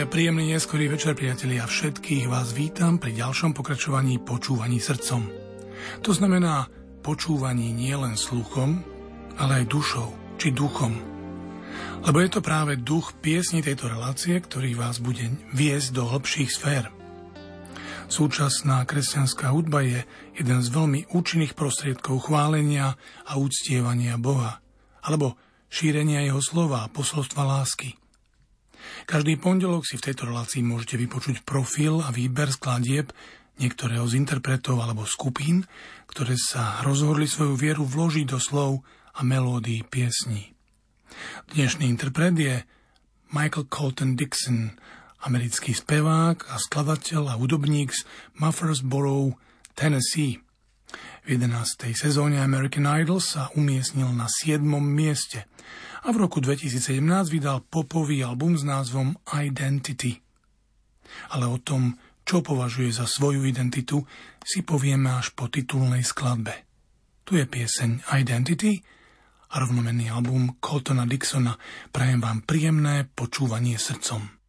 A príjemný neskorý večer, priatelia. Všetkých vás vítam pri ďalšom pokračovaní počúvaní srdcom. To znamená počúvaní nielen sluchom, ale aj dušou či duchom. Lebo je to práve duch piesni tejto relácie, ktorý vás bude viesť do hĺbších sfér. Súčasná kresťanská hudba je jeden z veľmi účinných prostriedkov chválenia a úctievania Boha, alebo šírenia jeho slova a posolstva lásky. Každý pondelok si v tejto relácii môžete vypočuť profil a výber skladieb niektorého z interpretov alebo skupín, ktoré sa rozhodli svoju vieru vložiť do slov a melódií piesní. Dnešný interpret je Michael Colton Dixon, americký spevák a skladateľ a hudobník z Muffersboro, Tennessee. V 11. sezóne American Idol sa umiestnil na 7. mieste a v roku 2017 vydal popový album s názvom Identity. Ale o tom, čo považuje za svoju identitu, si povieme až po titulnej skladbe. Tu je pieseň Identity a rovnomenný album Coltona Dixona. Prajem vám príjemné počúvanie srdcom.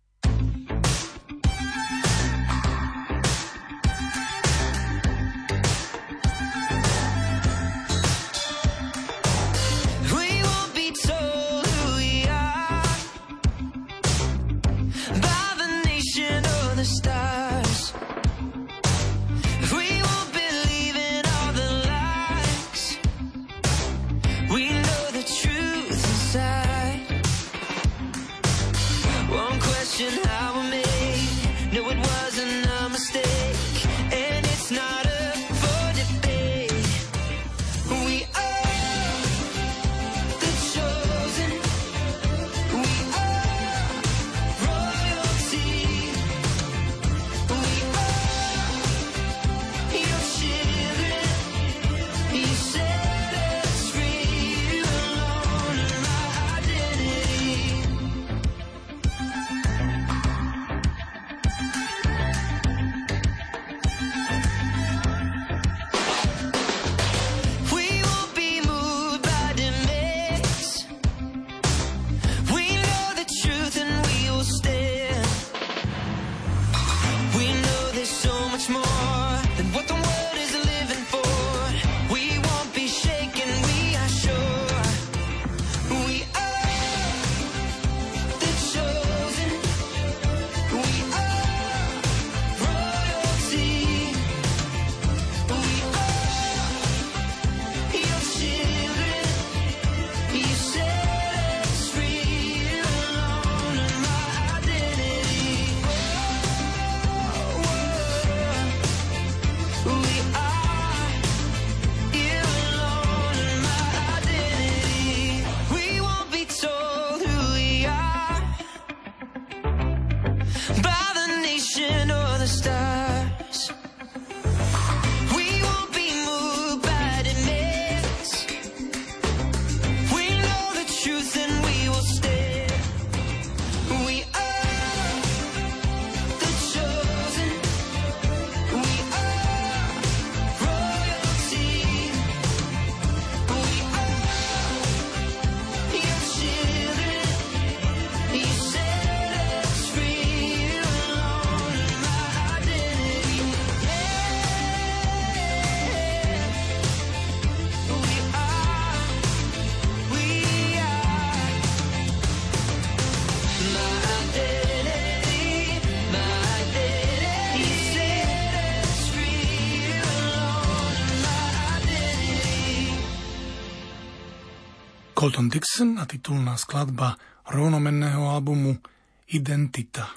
Colton Dixon a titulná skladba rovnomenného albumu Identita.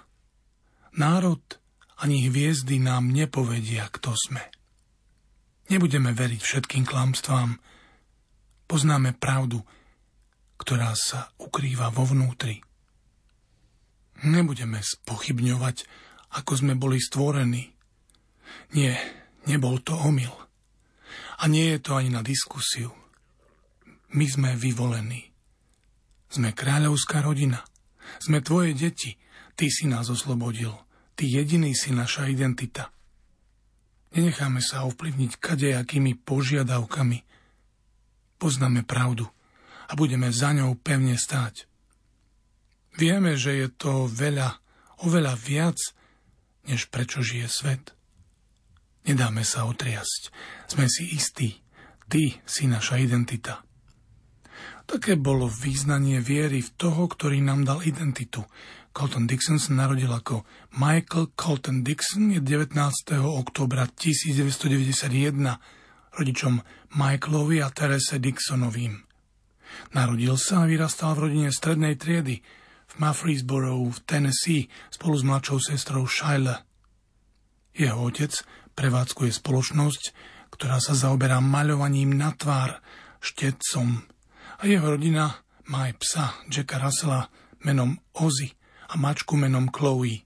Národ ani hviezdy nám nepovedia, kto sme. Nebudeme veriť všetkým klamstvám. Poznáme pravdu, ktorá sa ukrýva vo vnútri. Nebudeme spochybňovať, ako sme boli stvorení. Nie, nebol to omyl. A nie je to ani na diskusiu. My sme vyvolení. Sme kráľovská rodina. Sme tvoje deti. Ty si nás oslobodil. Ty jediný si naša identita. Nenecháme sa ovplyvniť kadejakými požiadavkami. Poznáme pravdu a budeme za ňou pevne stáť. Vieme, že je to veľa oveľa viac, než prečo žije svet. Nedáme sa otriasť. Sme si istí. Ty si naša identita. Také bolo význanie viery v toho, ktorý nám dal identitu. Colton Dixon sa narodil ako Michael Colton Dixon je 19. oktobra 1991 rodičom Michaelovi a Terese Dixonovým. Narodil sa a vyrastal v rodine strednej triedy v Murfreesboro v Tennessee spolu s mladšou sestrou Shile. Jeho otec prevádzkuje spoločnosť, ktorá sa zaoberá maľovaním na tvár, štetcom a jeho rodina má aj psa Jacka Russella menom Ozzy a mačku menom Chloe.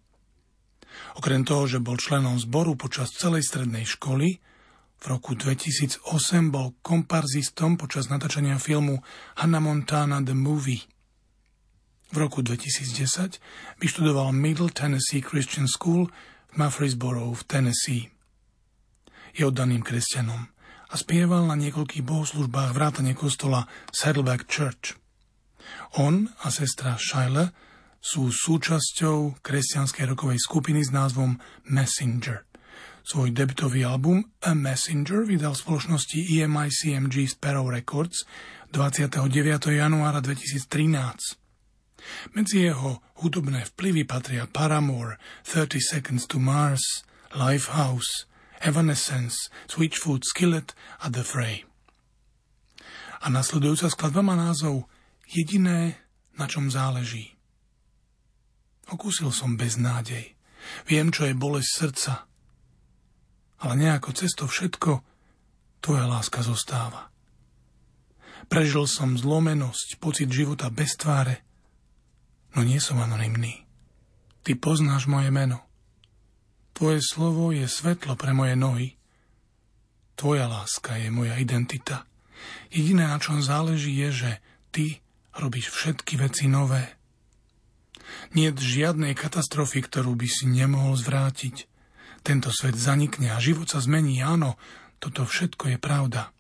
Okrem toho, že bol členom zboru počas celej strednej školy, v roku 2008 bol komparzistom počas natáčania filmu Hannah Montana The Movie. V roku 2010 vyštudoval Middle Tennessee Christian School v Murfreesboro v Tennessee. Je oddaným kresťanom a spieval na niekoľkých bohoslužbách vrátane kostola Saddleback Church. On a sestra Shile sú súčasťou kresťanskej rokovej skupiny s názvom Messenger. Svoj debutový album A Messenger vydal v spoločnosti EMI CMG Sparrow Records 29. januára 2013. Medzi jeho hudobné vplyvy patria Paramore, 30 Seconds to Mars, Lifehouse, Evanescence, Switchfoot, Skillet a The Fray. A nasledujúca skladba má názov Jediné, na čom záleží. Okúsil som bez nádej. Viem, čo je bolesť srdca, ale nejako cez to všetko tvoja láska zostáva. Prežil som zlomenosť, pocit života bez tváre, no nie som anonymný. Ty poznáš moje meno. Tvoje slovo je svetlo pre moje nohy. Tvoja láska je moja identita. Jediné, na čom záleží, je, že ty robíš všetky veci nové. Nie žiadnej katastrofy, ktorú by si nemohol zvrátiť. Tento svet zanikne a život sa zmení, áno, toto všetko je pravda.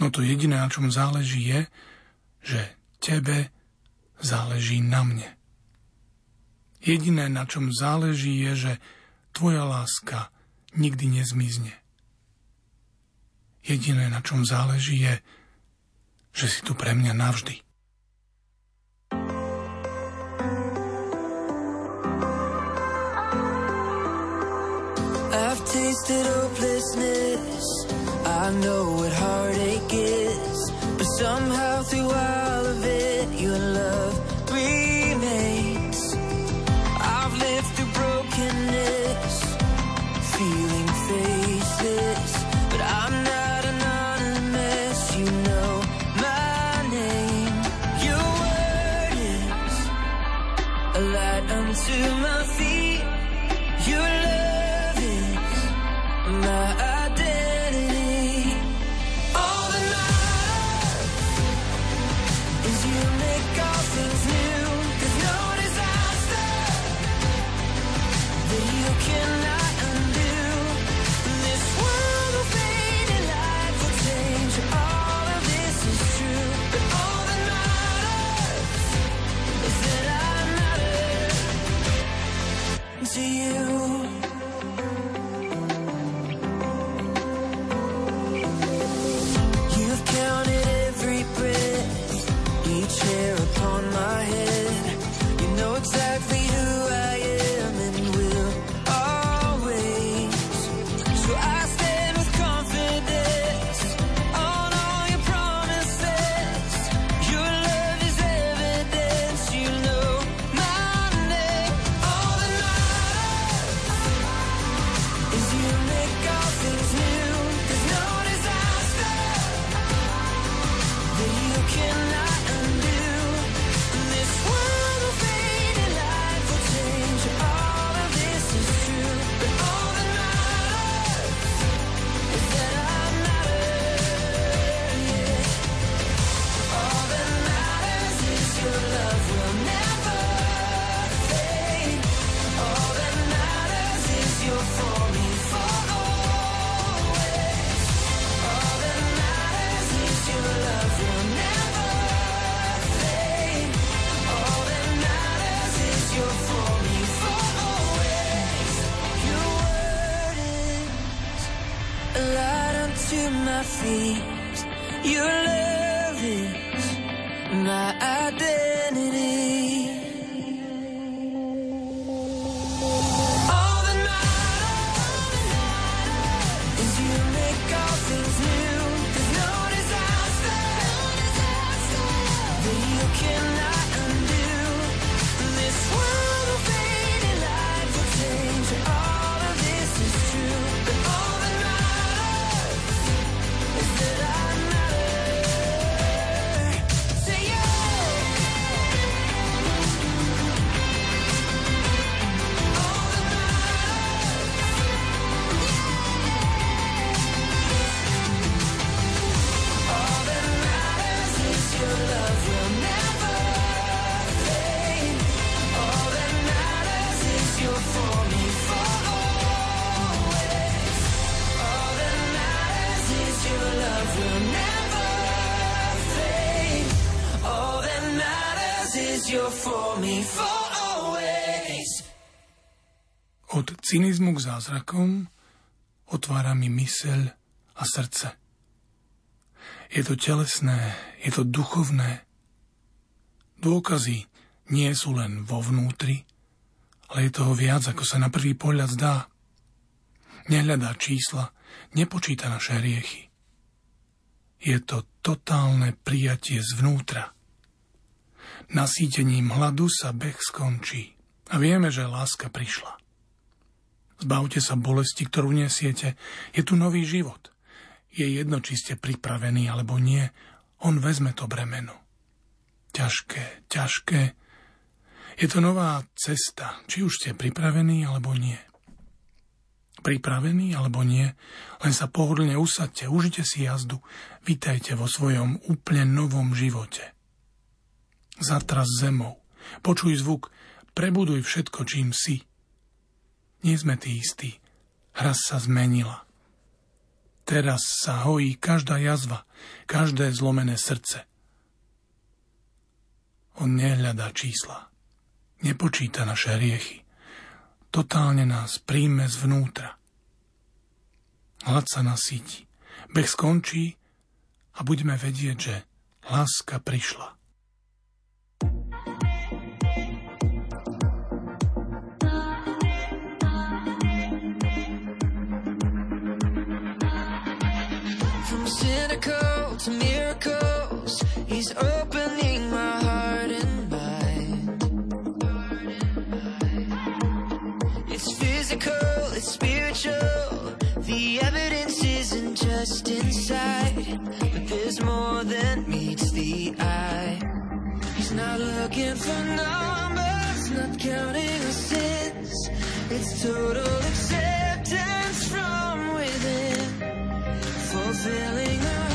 No to jediné, na čom záleží, je, že tebe záleží na mne. Jediné, na čom záleží, je, že tvoja láska nikdy nezmizne. Jediné, na čom záleží, je, že si tu pre mňa navždy. tasted hopelessness. I know what heartache is, but somehow through cynizmu k zázrakom otvára mi myseľ a srdce. Je to telesné, je to duchovné. Dôkazy nie sú len vo vnútri, ale je toho viac, ako sa na prvý pohľad zdá. Nehľadá čísla, nepočíta naše hriechy. Je to totálne prijatie zvnútra. Nasýtením hladu sa beh skončí a vieme, že láska prišla. Zbavte sa bolesti, ktorú nesiete. Je tu nový život. Je jedno, či ste pripravení alebo nie. On vezme to bremeno. Ťažké, ťažké. Je to nová cesta, či už ste pripravení alebo nie. Pripravení alebo nie, len sa pohodlne usadte, užite si jazdu, vítajte vo svojom úplne novom živote. Zatras zemou, počuj zvuk, prebuduj všetko, čím si. Nie sme tí istí. Hra sa zmenila. Teraz sa hojí každá jazva, každé zlomené srdce. On nehľadá čísla. Nepočíta naše hriechy. Totálne nás príjme zvnútra. Hlad sa nasíti. Beh skončí a budeme vedieť, že láska prišla. To miracles, he's opening my heart and mind. It's physical, it's spiritual. The evidence isn't just inside, but there's more than meets the eye. He's not looking for numbers, not counting the sins. It's total acceptance from within fulfilling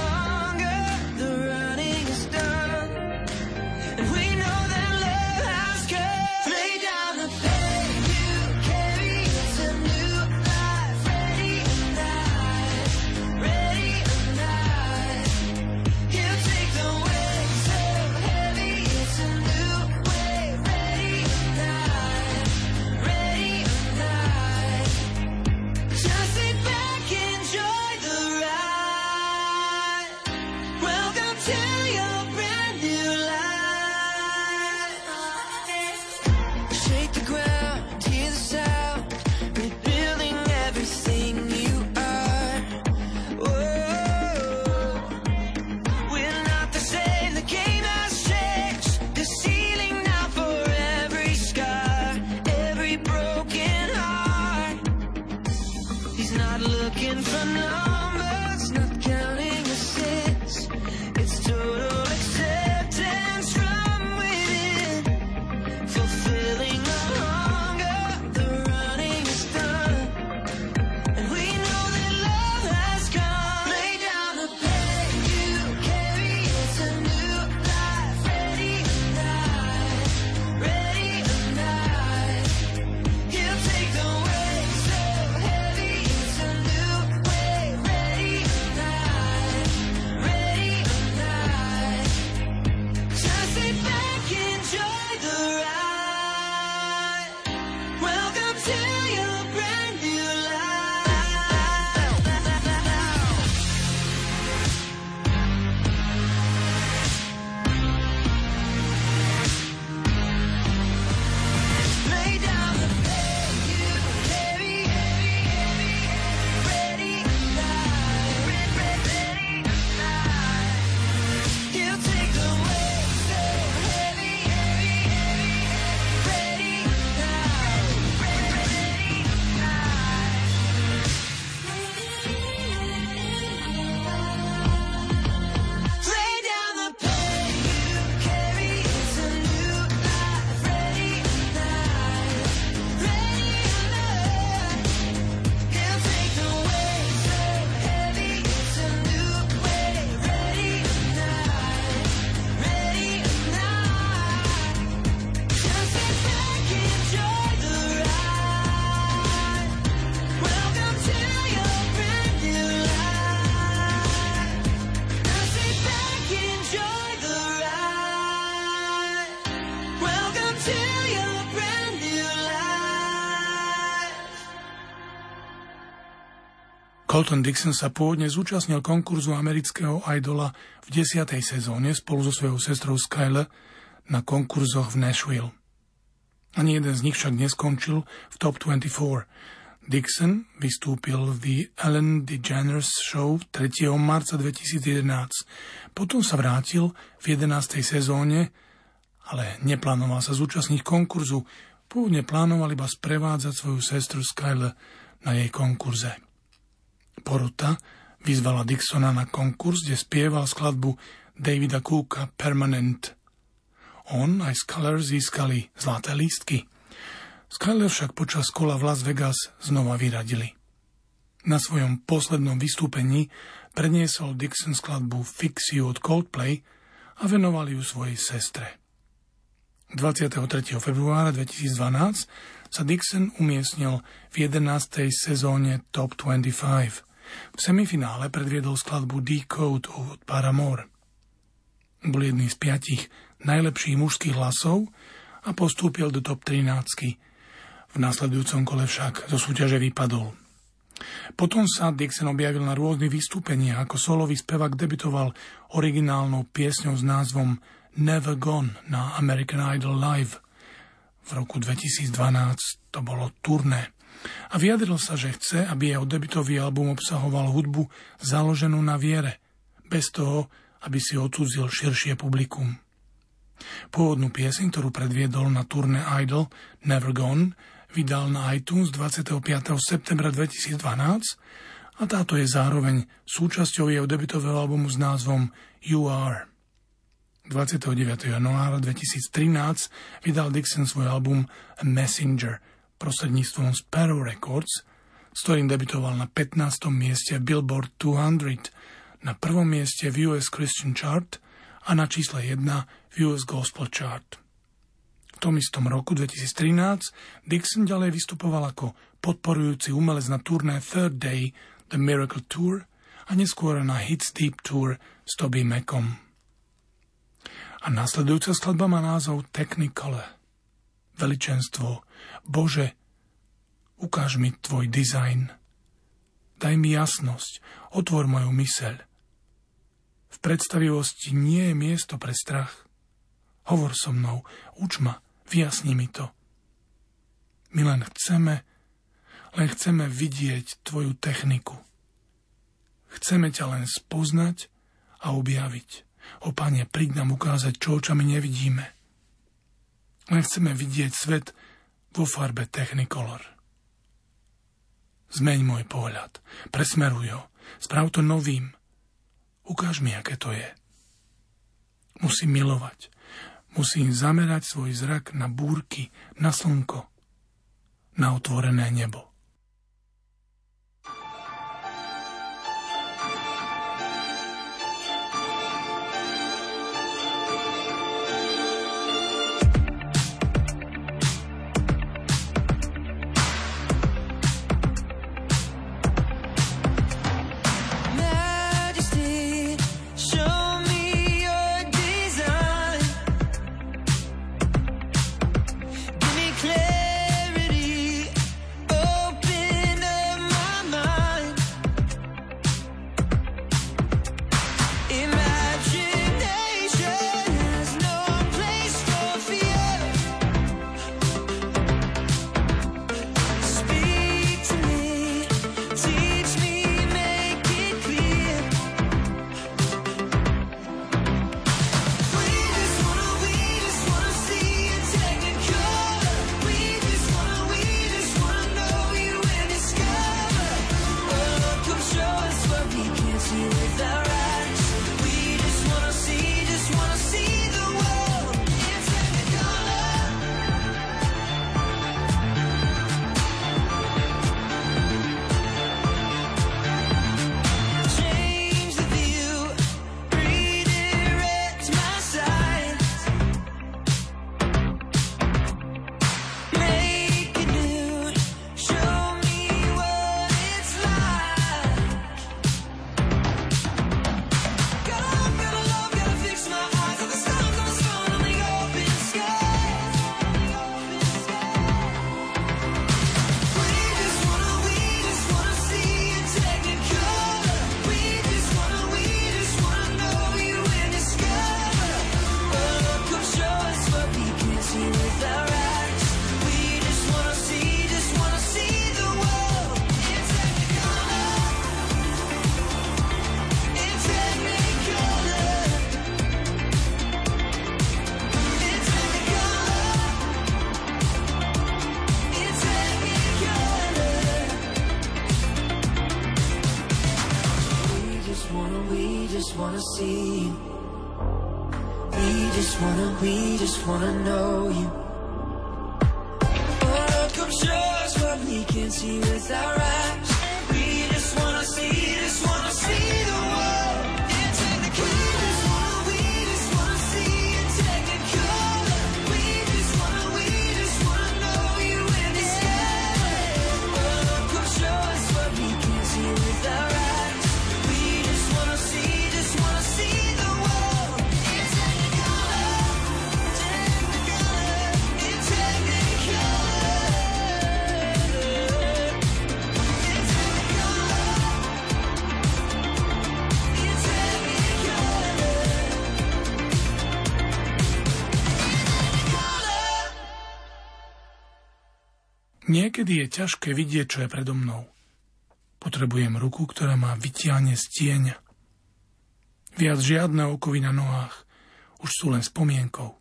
Colton Dixon sa pôvodne zúčastnil konkurzu amerického idola v desiatej sezóne spolu so svojou sestrou Skyler na konkurzoch v Nashville. Ani jeden z nich však neskončil v Top 24. Dixon vystúpil v The Ellen DeGeneres Show 3. marca 2011. Potom sa vrátil v 11. sezóne, ale neplánoval sa zúčastniť konkurzu. Pôvodne plánoval iba sprevádzať svoju sestru Skyler na jej konkurze. Porota vyzvala Dixona na konkurs, kde spieval skladbu Davida Cooka Permanent. On aj Skyler získali zlaté lístky. Skyler však počas kola v Las Vegas znova vyradili. Na svojom poslednom vystúpení predniesol Dixon skladbu Fix You od Coldplay a venoval ju svojej sestre. 23. februára 2012 sa Dixon umiestnil v 11. sezóne Top 25. V semifinále predviedol skladbu Decode od Paramore. Bol jedný z piatich najlepších mužských hlasov a postúpil do top 13. V následujúcom kole však zo súťaže vypadol. Potom sa Dixon objavil na rôznych vystúpeniach. Ako solový spevák debitoval originálnou piesňou s názvom Never Gone na American Idol Live. V roku 2012 to bolo turné. A vyjadril sa, že chce, aby jeho debitový album obsahoval hudbu založenú na viere, bez toho, aby si odsudzil širšie publikum. Pôvodnú pieseň, ktorú predviedol na turné Idol Never Gone, vydal na iTunes 25. septembra 2012 a táto je zároveň súčasťou jeho debitového albumu s názvom You Are. 29. januára 2013 vydal Dixon svoj album A Messenger prostredníctvom Sparrow Records, s ktorým debitoval na 15. mieste Billboard 200, na prvom mieste v US Christian Chart a na čísle 1 v US Gospel Chart. V tom istom roku 2013 Dixon ďalej vystupoval ako podporujúci umelec na turné Third Day The Miracle Tour a neskôr na Hits Deep Tour s Toby Macom. A následujúca skladba má názov Technicolor. Veličenstvo. Bože, ukáž mi tvoj dizajn. Daj mi jasnosť, otvor moju myseľ. V predstavivosti nie je miesto pre strach. Hovor so mnou, uč ma, vyjasni mi to. My len chceme, len chceme vidieť tvoju techniku. Chceme ťa len spoznať a objaviť. O Pane, príď nám ukázať, čo očami nevidíme. Len chceme vidieť svet vo farbe Technicolor. Zmeň môj pohľad, presmeruj ho, sprav to novým, Ukáž mi, aké to je. Musím milovať. Musím zamerať svoj zrak na búrky, na slnko, na otvorené nebo. Niekedy je ťažké vidieť, čo je predo mnou. Potrebujem ruku, ktorá ma vytiahne z tieňa. Viac žiadne okovy na nohách, už sú len spomienkou.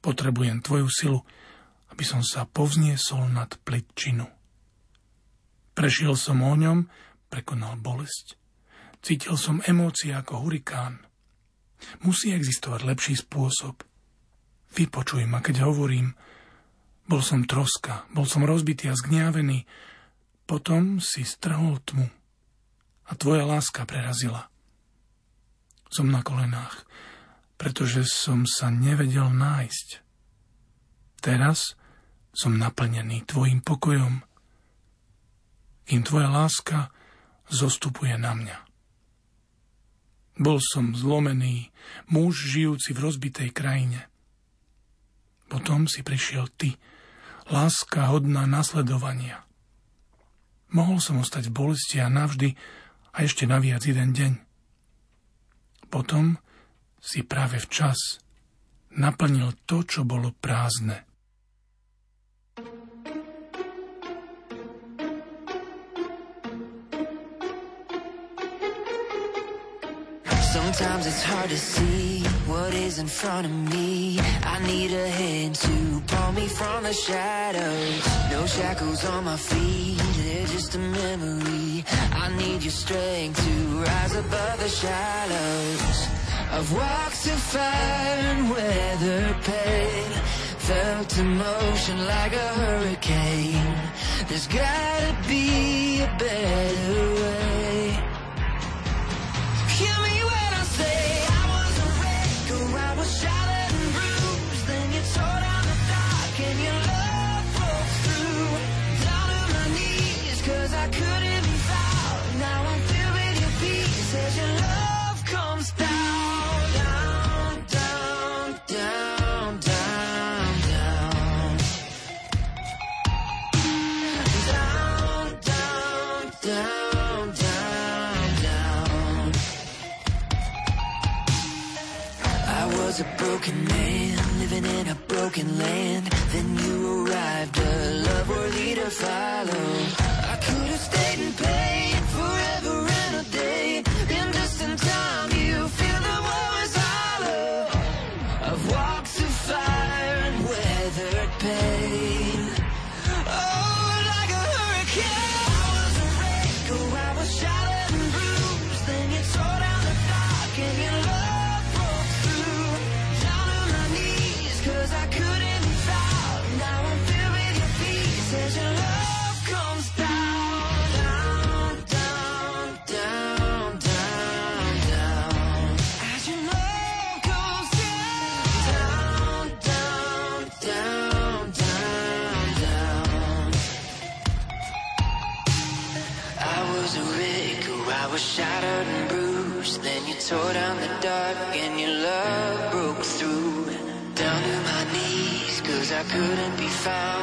Potrebujem tvoju silu, aby som sa povzniesol nad plitčinu. Prešiel som o ňom, prekonal bolesť. Cítil som emócie ako hurikán. Musí existovať lepší spôsob. Vypočuj ma, keď hovorím. Bol som troska, bol som rozbitý a zgňávený. Potom si strhol tmu a tvoja láska prerazila. Som na kolenách, pretože som sa nevedel nájsť. Teraz som naplnený tvojim pokojom, kým tvoja láska zostupuje na mňa. Bol som zlomený, muž žijúci v rozbitej krajine. Potom si prišiel ty, láska hodná nasledovania. Mohol som ostať v bolesti a navždy a ešte naviac jeden deň. Potom si práve včas naplnil to, čo bolo prázdne. Sometimes it's hard to see what is in front of me. I need a hand to pull me from the shadows. No shackles on my feet, they're just a memory. I need your strength to rise above the shallows. I've walked through fire and weather pain. Felt emotion like a hurricane. There's gotta be a better way. Broken land. Couldn't be found.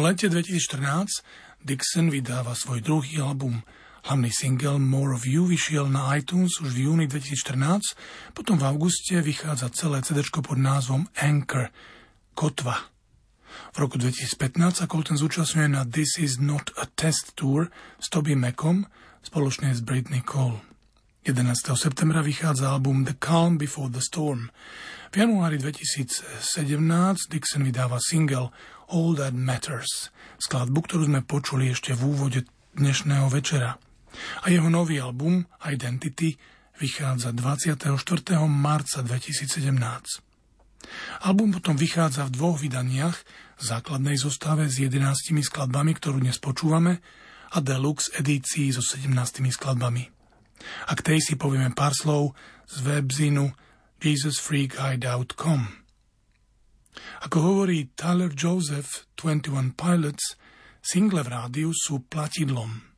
Lete 2014 Dixon vydáva svoj druhý album. Hlavný single More of You vyšiel na iTunes už v júni 2014, potom v auguste vychádza celé CD pod názvom Anchor, Kotva. V roku 2015 sa Colton zúčastňuje na This is not a test tour s Toby Macom spoločne s Britney Cole. 11. septembra vychádza album The Calm Before the Storm. V januári 2017 Dixon vydáva single All That Matters, skladbu, ktorú sme počuli ešte v úvode dnešného večera. A jeho nový album Identity vychádza 24. marca 2017. Album potom vychádza v dvoch vydaniach, základnej zostave s 11 skladbami, ktorú dnes počúvame, a deluxe edícii so 17 skladbami. A k tej si povieme pár slov z webzinu jesusfreakhideout.com. Ako hovorí Tyler Joseph 21 Pilots, single v rádiu sú platidlom.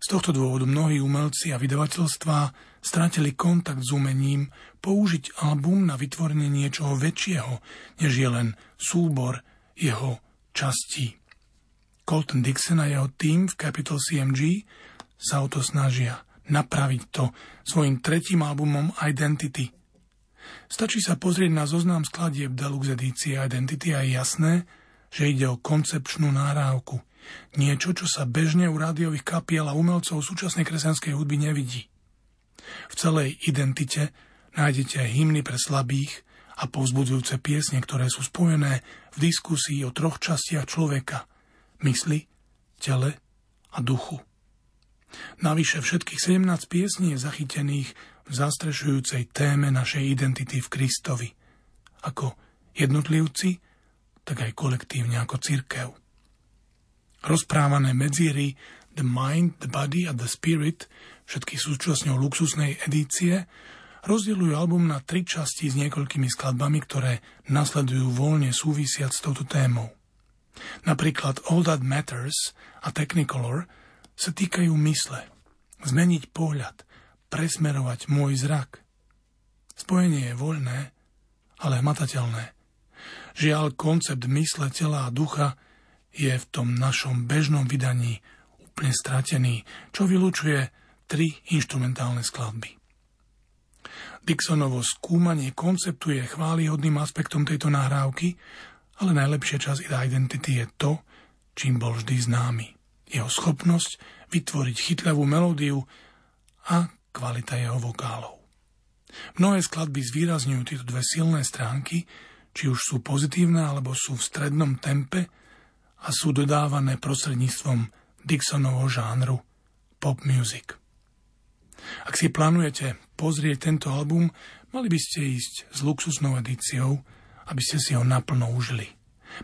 Z tohto dôvodu mnohí umelci a vydavateľstvá stratili kontakt s umením použiť album na vytvorenie niečoho väčšieho, než je len súbor jeho častí. Colton Dixon a jeho tým v Capital CMG sa o to snažia napraviť to svojim tretím albumom Identity – Stačí sa pozrieť na zoznam skladieb Deluxe edície Identity a je jasné, že ide o koncepčnú náhrávku. Niečo, čo sa bežne u rádiových kapiel a umelcov súčasnej kresťanskej hudby nevidí. V celej identite nájdete aj hymny pre slabých a povzbudzujúce piesne, ktoré sú spojené v diskusii o troch častiach človeka – mysli, tele a duchu. Navyše všetkých 17 piesní je zachytených v zastrešujúcej téme našej identity v Kristovi. Ako jednotlivci, tak aj kolektívne ako církev. Rozprávané medziery The Mind, The Body a The Spirit, všetky súčasňou luxusnej edície, rozdielujú album na tri časti s niekoľkými skladbami, ktoré nasledujú voľne súvisiac s touto témou. Napríklad All That Matters a Technicolor sa týkajú mysle, zmeniť pohľad, presmerovať môj zrak. Spojenie je voľné, ale hmatateľné. Žiaľ, koncept mysle, tela a ducha je v tom našom bežnom vydaní úplne stratený, čo vylučuje tri instrumentálne skladby. Dixonovo skúmanie konceptu je chválihodným aspektom tejto nahrávky, ale najlepšia časť identity je to, čím bol vždy známy. Jeho schopnosť vytvoriť chytľavú melódiu a kvalita jeho vokálov. Mnohé skladby zvýrazňujú tieto dve silné stránky, či už sú pozitívne alebo sú v strednom tempe a sú dodávané prostredníctvom Dixonovho žánru pop music. Ak si plánujete pozrieť tento album, mali by ste ísť s luxusnou edíciou, aby ste si ho naplno užili.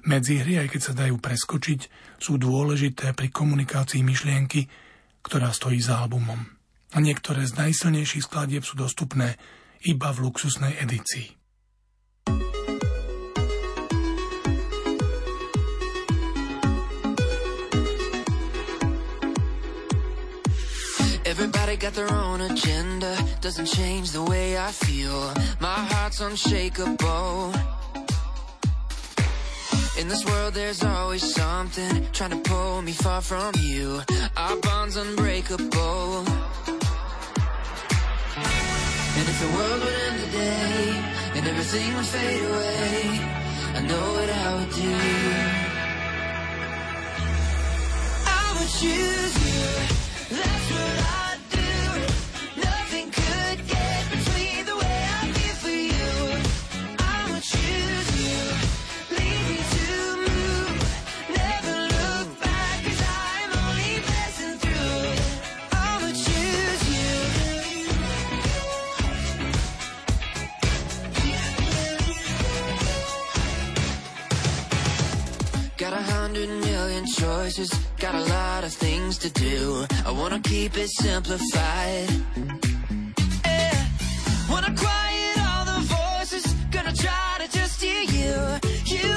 Medzi hry, aj keď sa dajú preskočiť, sú dôležité pri komunikácii myšlienky, ktorá stojí za albumom a niektoré z najsilnejších skladieb sú dostupné iba v luxusnej edícii. Everybody got their own agenda, doesn't change the way I feel. My heart's unshakable. In this world, there's always something trying to pull me far from you. Our bond's unbreakable. The world would end today and everything would fade away, I know what I would do. I would choose you. That's what I choices, got a lot of things to do. I wanna keep it simplified. Yeah. Wanna quiet all the voices, gonna try to just hear you. You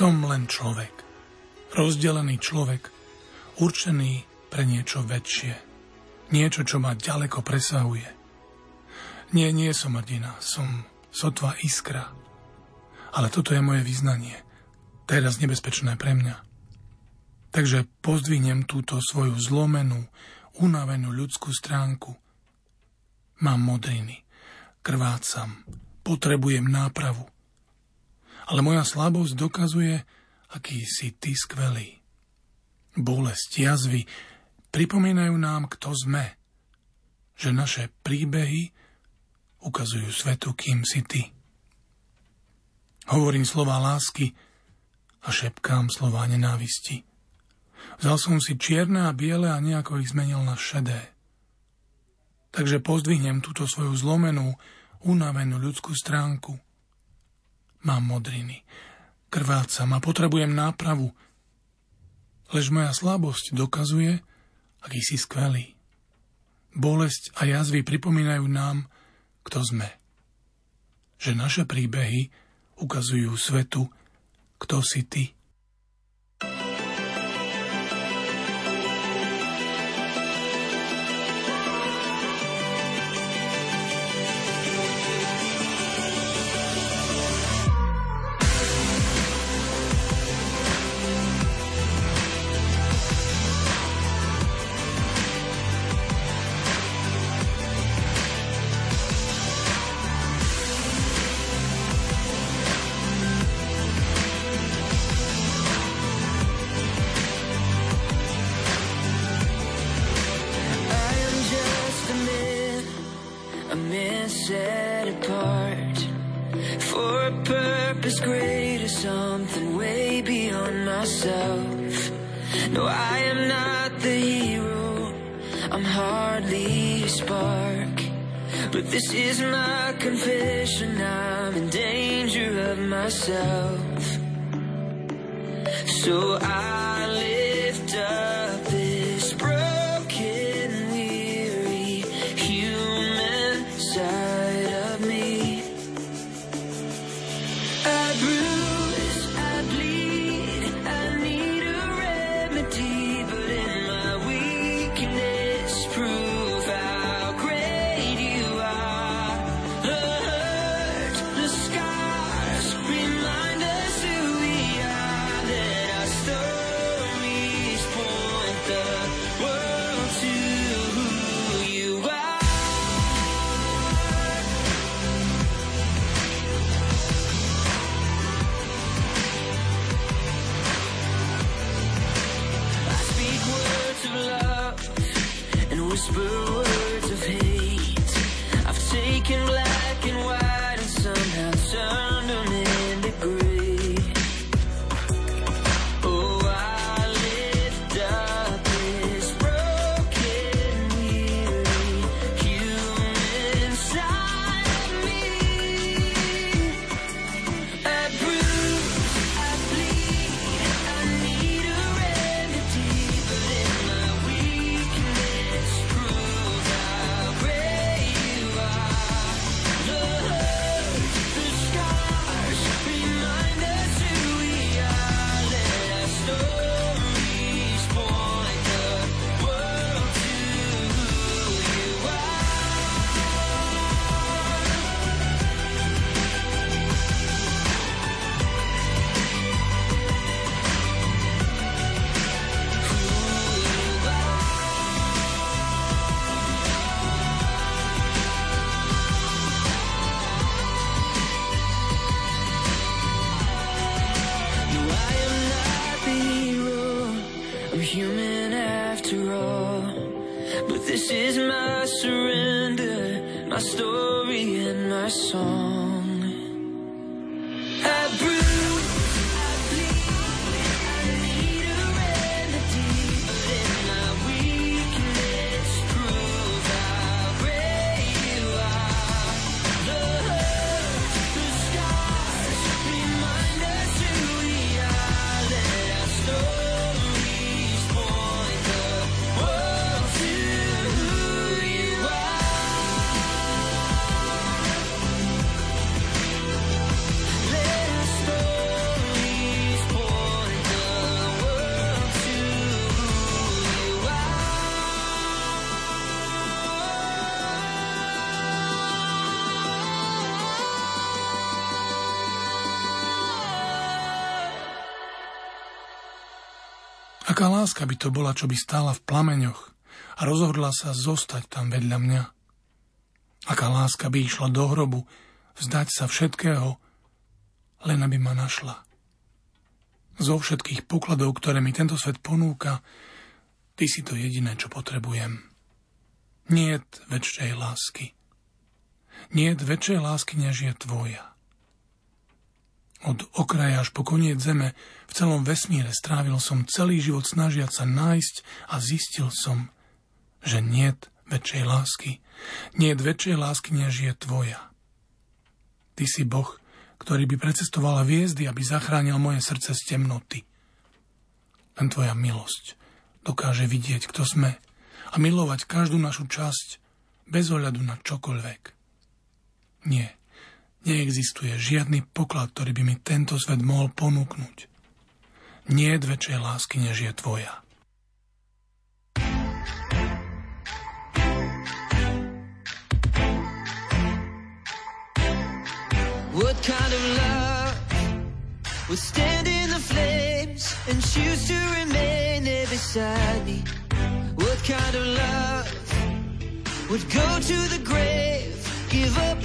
Som len človek. Rozdelený človek, určený pre niečo väčšie. Niečo, čo ma ďaleko presahuje. Nie, nie som hrdina, som sotva iskra. Ale toto je moje vyznanie. Teraz nebezpečné pre mňa. Takže pozdvihnem túto svoju zlomenú, unavenú ľudskú stránku. Mám modriny, krvácam, potrebujem nápravu. Ale moja slabosť dokazuje, aký si ty skvelý. Bolesť, jazvy pripomínajú nám, kto sme. Že naše príbehy ukazujú svetu, kým si ty. Hovorím slova lásky a šepkám slova nenávisti. Vzal som si čierne a biele a nejako ich zmenil na šedé. Takže pozdvihnem túto svoju zlomenú, unavenú ľudskú stránku. Mám modriny, krvácam a potrebujem nápravu. Lež moja slabosť dokazuje, aký si skvelý. Bolesť a jazvy pripomínajú nám, kto sme. Že naše príbehy ukazujú svetu, kto si ty. Aká láska by to bola, čo by stála v plameňoch a rozhodla sa zostať tam vedľa mňa. Aká láska by išla do hrobu, vzdať sa všetkého, len aby ma našla. Zo všetkých pokladov, ktoré mi tento svet ponúka, ty si to jediné, čo potrebujem. Niet väčšej lásky. Niet väčšej lásky, než je tvoja. Od okraja až po koniec zeme v celom vesmíre strávil som celý život snažiať sa nájsť a zistil som, že niet väčšej lásky. Niet väčšej lásky, než je tvoja. Ty si Boh, ktorý by precestoval hviezdy, aby zachránil moje srdce z temnoty. Len tvoja milosť dokáže vidieť, kto sme a milovať každú našu časť bez ohľadu na čokoľvek. Nie, neexistuje žiadny poklad, ktorý by mi tento svet mohol ponúknuť. Nie je väčšej lásky, než je tvoja. What kind of love would stand in the flames and choose to remain there beside me? What kind of love would go to the grave, give up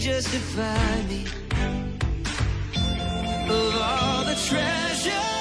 everything just to find me? Of all the treasure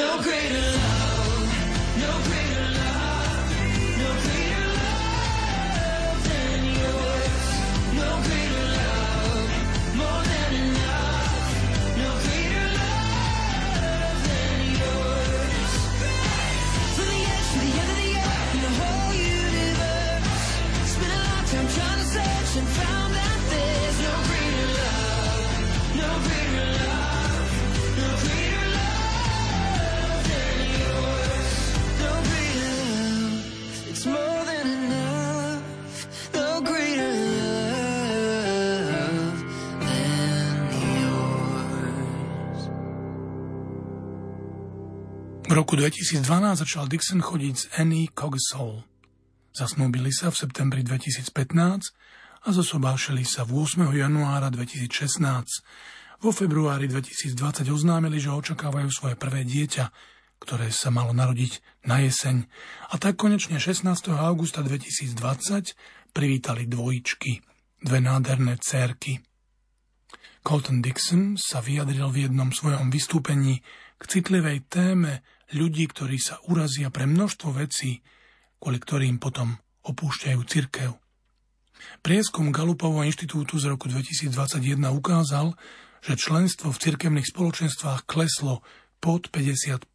No greater love, no greater roku 2012 začal Dixon chodiť s Annie Cogsall. Zasnúbili sa v septembri 2015 a zosobášili sa v 8. januára 2016. Vo februári 2020 oznámili, že očakávajú svoje prvé dieťa, ktoré sa malo narodiť na jeseň. A tak konečne 16. augusta 2020 privítali dvojičky, dve nádherné cérky. Colton Dixon sa vyjadril v jednom svojom vystúpení k citlivej téme ľudí, ktorí sa urazia pre množstvo vecí, kvôli ktorým potom opúšťajú cirkev. Prieskum Galupovho inštitútu z roku 2021 ukázal, že členstvo v cirkevných spoločenstvách kleslo pod 50%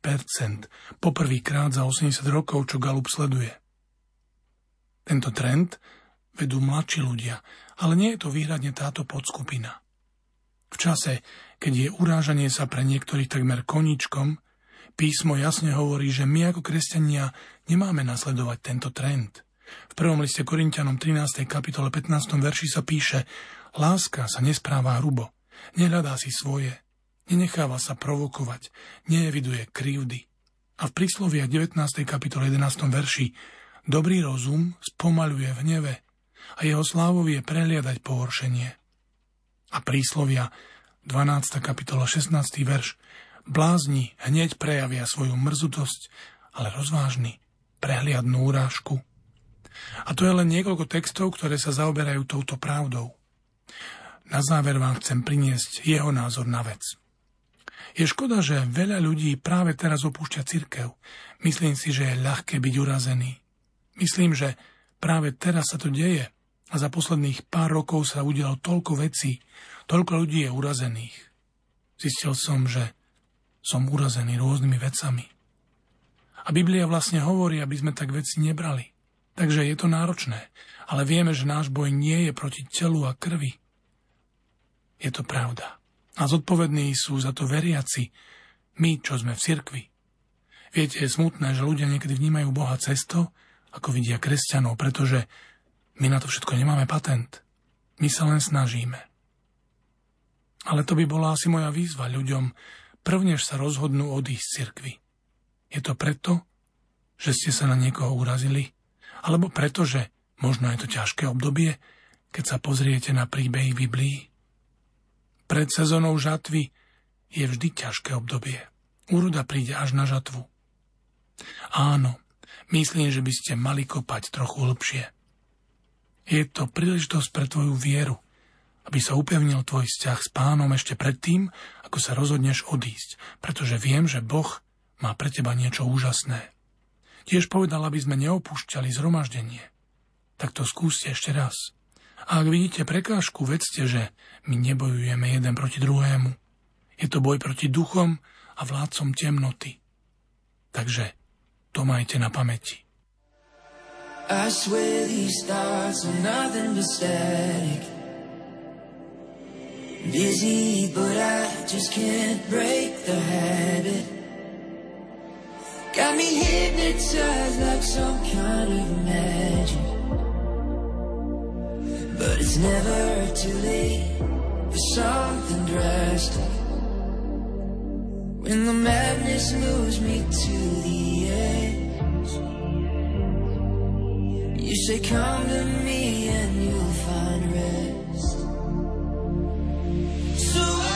poprvýkrát za 80 rokov, čo Galup sleduje. Tento trend vedú mladší ľudia, ale nie je to výhradne táto podskupina. V čase, keď je urážanie sa pre niektorých takmer koničkom, písmo jasne hovorí, že my ako kresťania nemáme nasledovať tento trend. V prvom liste Korintianom 13. kapitole 15. verši sa píše Láska sa nespráva hrubo, nehľadá si svoje, nenecháva sa provokovať, neeviduje krivdy. A v príslovia 19. kapitole 11. verši Dobrý rozum spomaluje v neve a jeho slávou je preliadať pohoršenie. A príslovia 12. kapitola 16. verš Blázni hneď prejavia svoju mrzutosť, ale rozvážny prehliadnú urážku. A to je len niekoľko textov, ktoré sa zaoberajú touto pravdou. Na záver vám chcem priniesť jeho názor na vec. Je škoda, že veľa ľudí práve teraz opúšťa cirkev. Myslím si, že je ľahké byť urazený. Myslím, že práve teraz sa to deje a za posledných pár rokov sa udialo toľko vecí, toľko ľudí je urazených. Zistil som, že som urazený rôznymi vecami. A Biblia vlastne hovorí, aby sme tak veci nebrali. Takže je to náročné, ale vieme, že náš boj nie je proti telu a krvi. Je to pravda. A zodpovední sú za to veriaci, my, čo sme v cirkvi. Viete, je smutné, že ľudia niekedy vnímajú Boha cesto, ako vidia kresťanov, pretože my na to všetko nemáme patent. My sa len snažíme. Ale to by bola asi moja výzva ľuďom, prvnež sa rozhodnú odísť z cirkvi. Je to preto, že ste sa na niekoho urazili? Alebo preto, že možno je to ťažké obdobie, keď sa pozriete na príbehy Biblii? Pred sezónou žatvy je vždy ťažké obdobie. Úroda príde až na žatvu. Áno, myslím, že by ste mali kopať trochu hlbšie. Je to príležitosť pre tvoju vieru, aby sa upevnil tvoj vzťah s pánom ešte predtým, ako sa rozhodneš odísť, pretože viem, že Boh má pre teba niečo úžasné. Tiež povedal, aby sme neopúšťali zhromaždenie. Tak to skúste ešte raz. A ak vidíte prekážku, vedzte, že my nebojujeme jeden proti druhému. Je to boj proti duchom a vládcom temnoty. Takže to majte na pamäti. I swear these thoughts are nothing but static. Busy, but I just can't break the habit. Got me hypnotized like some kind of magic. But it's never too late for something drastic. When the madness moves me to the edge. You say come to me and you'll find rest So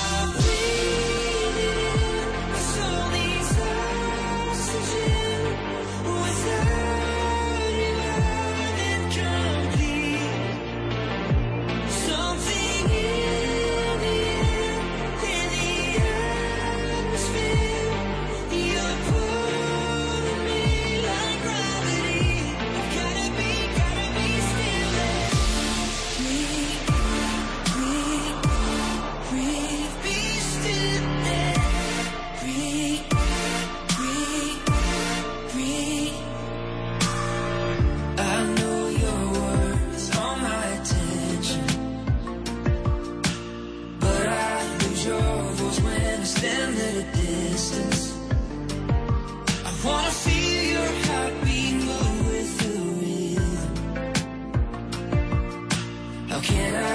quiero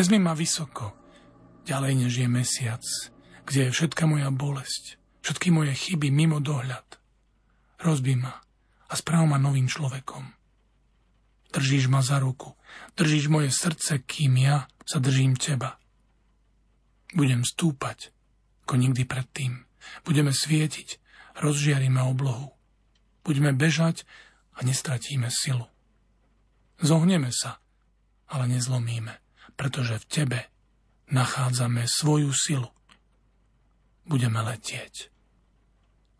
Vezmi ma vysoko, ďalej než je mesiac, kde je všetka moja bolesť, všetky moje chyby mimo dohľad. Rozbí ma a správ ma novým človekom. Držíš ma za ruku, držíš moje srdce, kým ja sa držím teba. Budem stúpať, ako nikdy predtým. Budeme svietiť, rozžiaríme oblohu. Budeme bežať a nestratíme silu. Zohneme sa, ale nezlomíme, pretože v tebe nachádzame svoju silu. Budeme letieť.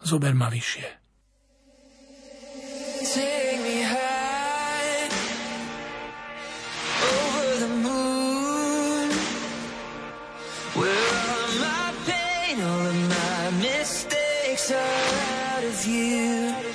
Zober ma vyššie. Mistakes are out of view.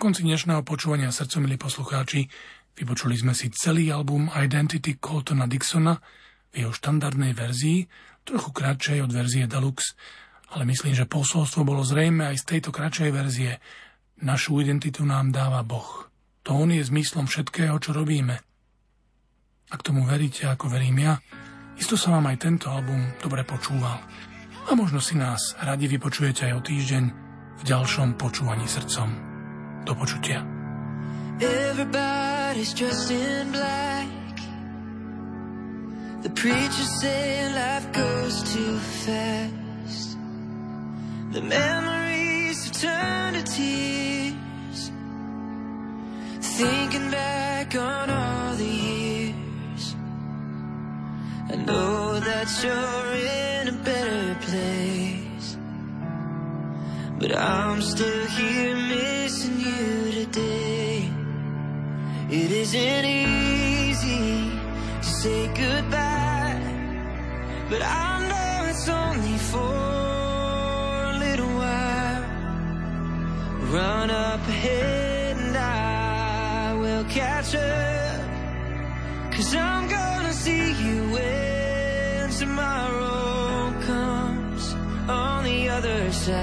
Konci dnešného počúvania srdcom, milí poslucháči. Vypočuli sme si celý album Identity Coltona Dixona v jeho štandardnej verzii, trochu kratšej od verzie Deluxe, ale myslím, že posolstvo bolo zrejme aj z tejto kratšej verzie. Našu identitu nám dáva Boh. To On je zmyslom všetkého, čo robíme. Ak tomu veríte, ako verím ja, isto sa vám aj tento album dobre počúval. A možno si nás radi vypočujete aj o týždeň v ďalšom počúvaní srdcom. Do počutia. Everybody's dressed in black. The preacher saying life goes too fast. The memories have turned to tears. Thinking back on all the years. I know that you're in a better place. But I'm still here missing you today. It isn't easy to say goodbye, but I know it's only for a little while. Run up ahead and I will catch up, cause I'm gonna see you when tomorrow other side.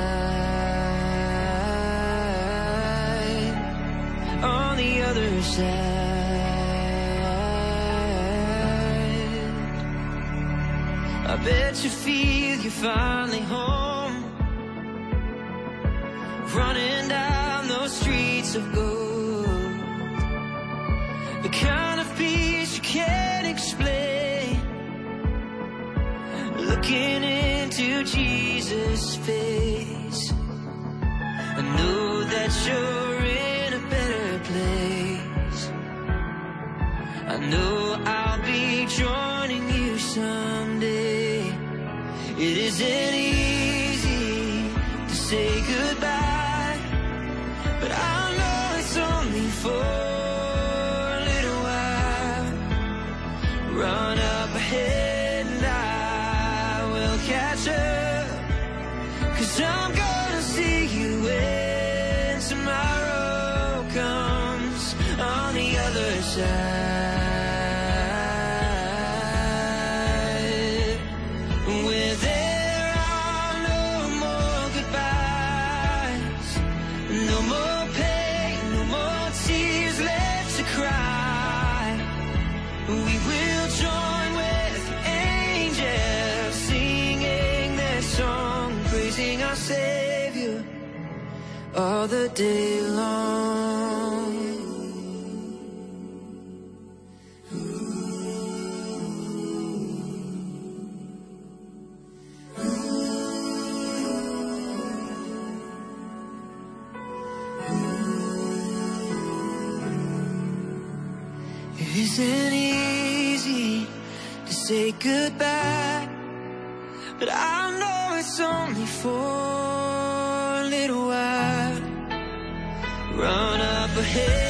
On the other side. I bet you feel you're finally home. Running down those streets of gold. The kind of peace you can't explain. Looking into Jesus' face. I know that you're in a better place. I know I'll be joining you someday. It isn't easy to say goodbye, day long. It isn't easy to say goodbye, but I know it's only for a